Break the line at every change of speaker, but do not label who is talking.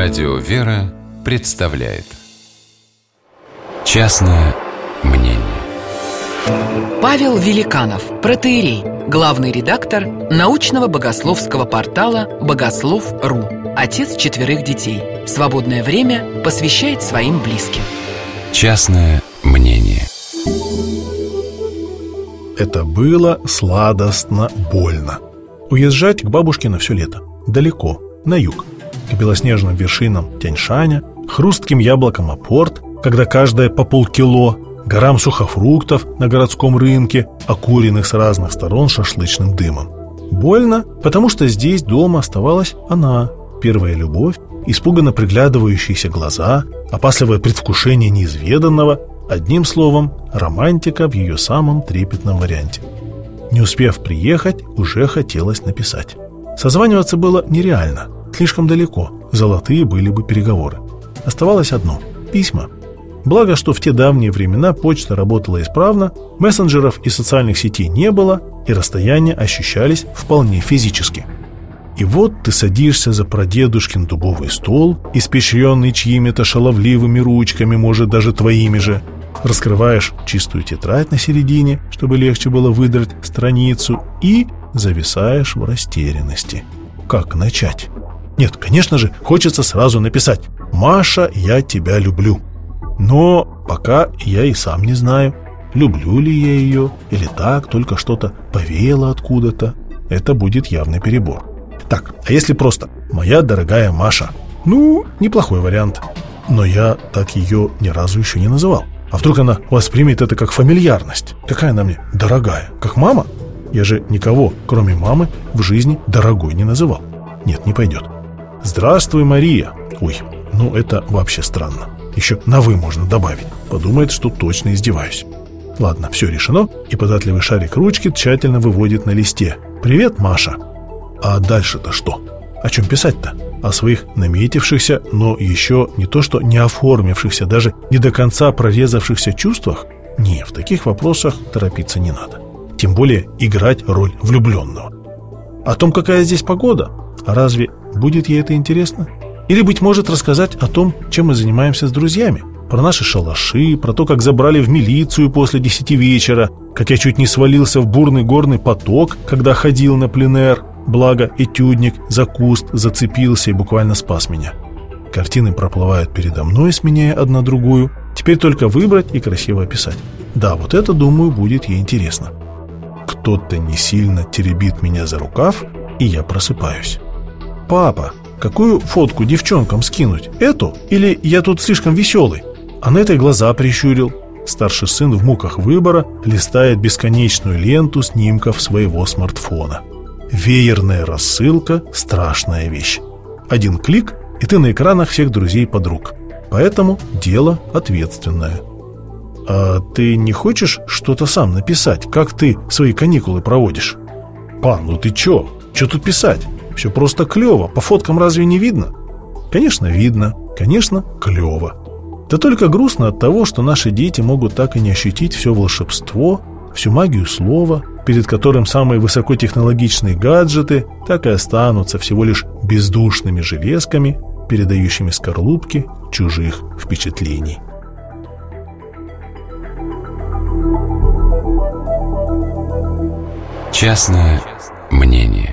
Радио «Вера» представляет Частное мнение
Павел Великанов, протеерей, главный редактор научного богословского портала «Богослов.ру», отец четверых детей. Свободное время посвящает своим близким.
Частное мнение
Это было сладостно больно. Уезжать к бабушке на все лето. Далеко, на юг. К белоснежным вершинам Тяньшаня, хрустким яблокам апорт, когда каждое по полкило, горам сухофруктов на городском рынке, окуренных с разных сторон шашлычным дымом. Больно, потому что здесь дома оставалась она, первая любовь, испуганно приглядывающиеся глаза, опасливое предвкушение неизведанного, одним словом, романтика в ее самом трепетном варианте. Не успев приехать, уже хотелось написать. Созваниваться было нереально, слишком далеко, золотые были бы переговоры. Оставалось одно – письма. Благо, что в те давние времена почта работала исправно, мессенджеров и социальных сетей не было, и расстояния ощущались вполне физически. И вот ты садишься за прадедушкин дубовый стол, испещренный чьими-то шаловливыми ручками, может, даже твоими же, раскрываешь чистую тетрадь на середине, чтобы легче было выдрать страницу, и зависаешь в растерянности. Как начать? Нет, конечно же, хочется сразу написать «Маша, я тебя люблю». Но пока я и сам не знаю, люблю ли я ее или так, только что-то повеяло откуда-то. Это будет явный перебор. Так, а если просто «Моя дорогая Маша»? Ну, неплохой вариант. Но я так ее ни разу еще не называл. А вдруг она воспримет это как фамильярность? Какая она мне дорогая? Как мама? Я же никого, кроме мамы, в жизни дорогой не называл. Нет, не пойдет. Здравствуй, Мария. Ой, ну это вообще странно. Еще на «вы» можно добавить. Подумает, что точно издеваюсь. Ладно, все решено, и податливый шарик ручки тщательно выводит на листе. «Привет, Маша!» А дальше-то что? О чем писать-то? О своих наметившихся, но еще не то что не оформившихся, даже не до конца прорезавшихся чувствах? Не, в таких вопросах торопиться не надо. Тем более играть роль влюбленного. О том, какая здесь погода? Разве будет ей это интересно? Или, быть может, рассказать о том, чем мы занимаемся с друзьями? Про наши шалаши, про то, как забрали в милицию после десяти вечера, как я чуть не свалился в бурный горный поток, когда ходил на пленэр, благо этюдник за куст зацепился и буквально спас меня. Картины проплывают передо мной, сменяя одна другую. Теперь только выбрать и красиво описать. Да, вот это, думаю, будет ей интересно. Кто-то не сильно теребит меня за рукав, и я просыпаюсь. «Папа, какую фотку девчонкам скинуть? Эту? Или я тут слишком веселый?» А на этой глаза прищурил. Старший сын в муках выбора листает бесконечную ленту снимков своего смартфона. Веерная рассылка – страшная вещь. Один клик, и ты на экранах всех друзей-подруг. Поэтому дело ответственное. А ты не хочешь что-то сам написать, как ты свои каникулы проводишь? Па, ну ты чё? Чё тут писать? Все просто клево, по фоткам разве не видно? Конечно, видно, конечно, клево. Да только грустно от того, что наши дети могут так и не ощутить все волшебство, всю магию слова, перед которым самые высокотехнологичные гаджеты так и останутся всего лишь бездушными железками, передающими скорлупки чужих впечатлений.
Частное мнение